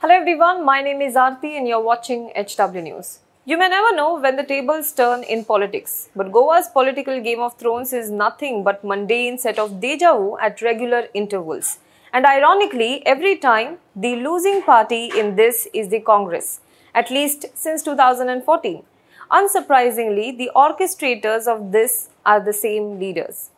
Hello everyone, my name is Aarti and you're watching HW News. You may never know when the tables turn in politics, but Goa's political Game of Thrones is nothing but mundane set of deja vu at regular intervals. And ironically, every time the losing party in this is the Congress, at least since 2014. Unsurprisingly, the orchestrators of this are the same leaders.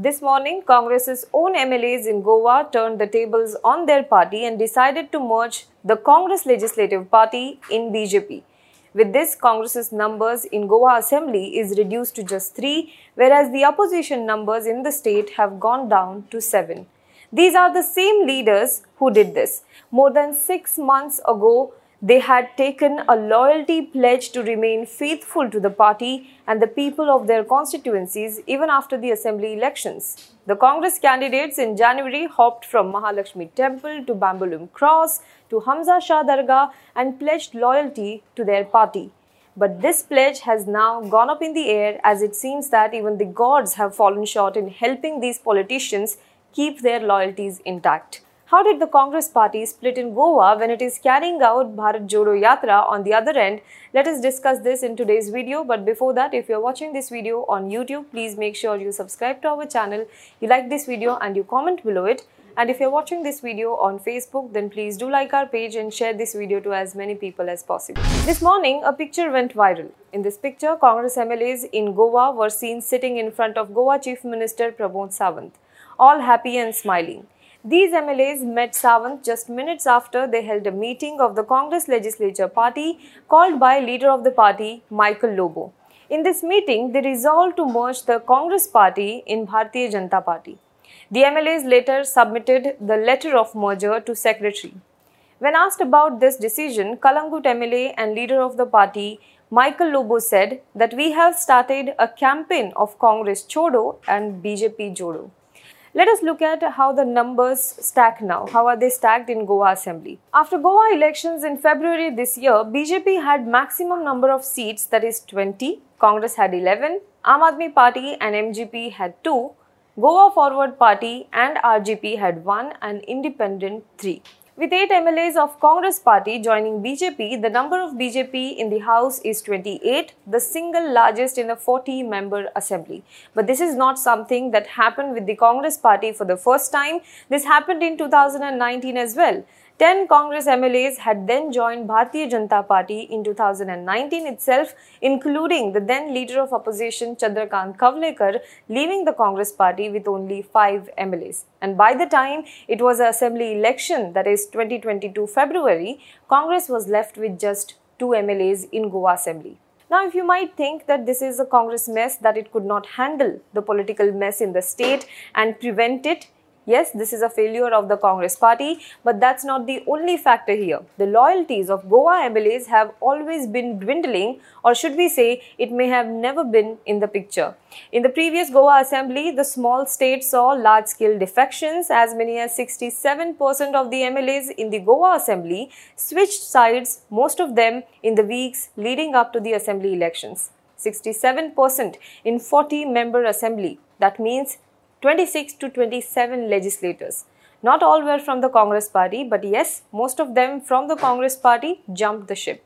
This morning, Congress's own MLAs in Goa turned the tables on their party and decided to merge the Congress Legislative Party in BJP. With this, Congress's numbers in Goa Assembly is reduced to just 3, whereas the opposition numbers in the state have gone down to 7. These are the same leaders who did this. More than 6 months ago, they had taken a loyalty pledge to remain faithful to the party and the people of their constituencies even after the assembly elections. The Congress candidates in January hopped from Mahalaxmi Temple to Bambolim Cross to Hamza Shah Dargah and pledged loyalty to their party. But this pledge has now gone up in the air as it seems that even the gods have fallen short in helping these politicians keep their loyalties intact. How did the Congress party split in Goa when it is carrying out Bharat Jodo Yatra on the other end? Let us discuss this in today's video. But before that, if you're watching this video on YouTube, please make sure you subscribe to our channel, you like this video and you comment below it. And if you're watching this video on Facebook, then please do like our page and share this video to as many people as possible. This morning, a picture went viral. In this picture, Congress MLAs in Goa were seen sitting in front of Goa Chief Minister Pramod Sawant, all happy and smiling. These MLAs met Sawant just minutes after they held a meeting of the Congress Legislature Party called by leader of the party, Michael Lobo. In this meeting, they resolved to merge the Congress party in Bharatiya Janata Party. The MLAs later submitted the letter of merger to secretary. When asked about this decision, Calangute MLA and leader of the party, Michael Lobo said that we have started a campaign of Congress Chodo and BJP Jodo. Let us look at how the numbers stack now. How are they stacked in Goa Assembly? After Goa elections in February this year, BJP had maximum number of seats that is 20, Congress had 11, Aam Aadmi Party and MGP had 2, Goa Forward Party and RGP had 1 and Independent 3. With 8 MLAs of Congress party joining BJP, the number of BJP in the House is 28, the single largest in the 40-member assembly. But this is not something that happened with the Congress party for the first time. This happened in 2019 as well. 10 Congress MLAs had then joined Bharatiya Janata Party in 2019 itself, including the then leader of opposition Chandrakant Kavlekar, leaving the Congress party with only 5 MLAs. And by the time it was an assembly election, that is 2022 February, Congress was left with just 2 MLAs in Goa Assembly. Now, if you might think that this is a Congress mess, that it could not handle the political mess in the state and prevent it, Yes, this is a failure of the Congress party, but that's not the only factor here. The loyalties of Goa MLAs have always been dwindling, or should we say, it may have never been in the picture. In the previous Goa assembly, the small state saw large scale defections. As many as 67% of the MLAs in the Goa assembly switched sides, most of them in the weeks leading up to the assembly elections. 67% in 40 member assembly. That means 26 to 27 legislators. Not all were from the Congress party, but yes, most of them from the Congress party jumped the ship.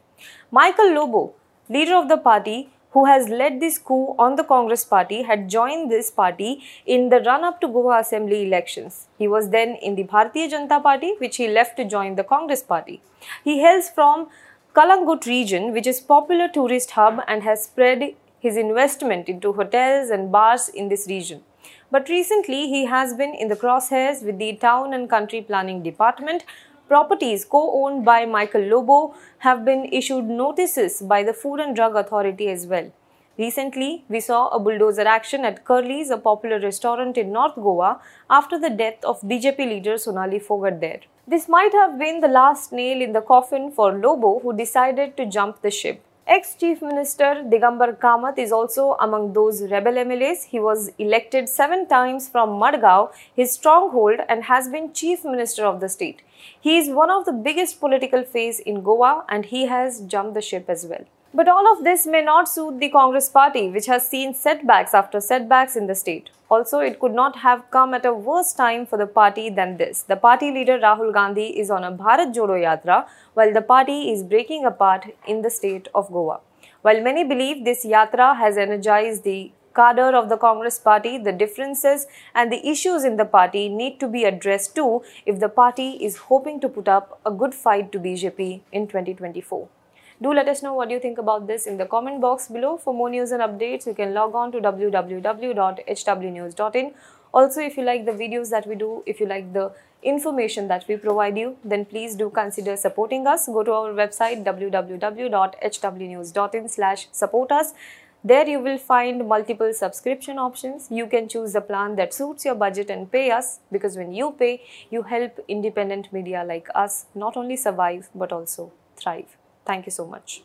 Michael Lobo, leader of the party, who has led this coup on the Congress party, had joined this party in the run up to Goa Assembly elections. He was then in the Bharatiya Janata Party, which he left to join the Congress party. He hails from Calangute region, which is popular tourist hub and has spread his investment into hotels and bars in this region. But recently, he has been in the crosshairs with the Town and Country Planning Department. Properties co-owned by Michael Lobo have been issued notices by the Food and Drug Authority as well. Recently, we saw a bulldozer action at Curly's, a popular restaurant in North Goa, after the death of BJP leader Sonali Phogat there. This might have been the last nail in the coffin for Lobo, who decided to jump the ship. Ex-Chief Minister Digambar Kamat is also among those rebel MLAs. He was elected seven times from Madgaon, his stronghold, and has been Chief Minister of the state. He is one of the biggest political face in Goa and he has jumped the ship as well. But all of this may not suit the Congress party, which has seen setbacks after setbacks in the state. Also, it could not have come at a worse time for the party than this. The party leader Rahul Gandhi is on a Bharat Jodo Yatra while the party is breaking apart in the state of Goa. While many believe this yatra has energized the cadre of the Congress party, the differences and the issues in the party need to be addressed too if the party is hoping to put up a good fight to BJP in 2024. Do let us know what you think about this in the comment box below. For more news and updates, you can log on to www.hwnews.in. Also, if you like the videos that we do, if you like the information that we provide you, then please do consider supporting us. Go to our website www.hwnews.in slash support us. There you will find multiple subscription options. You can choose the plan that suits your budget and pay us because when you pay, you help independent media like us not only survive but also thrive. Thank you so much.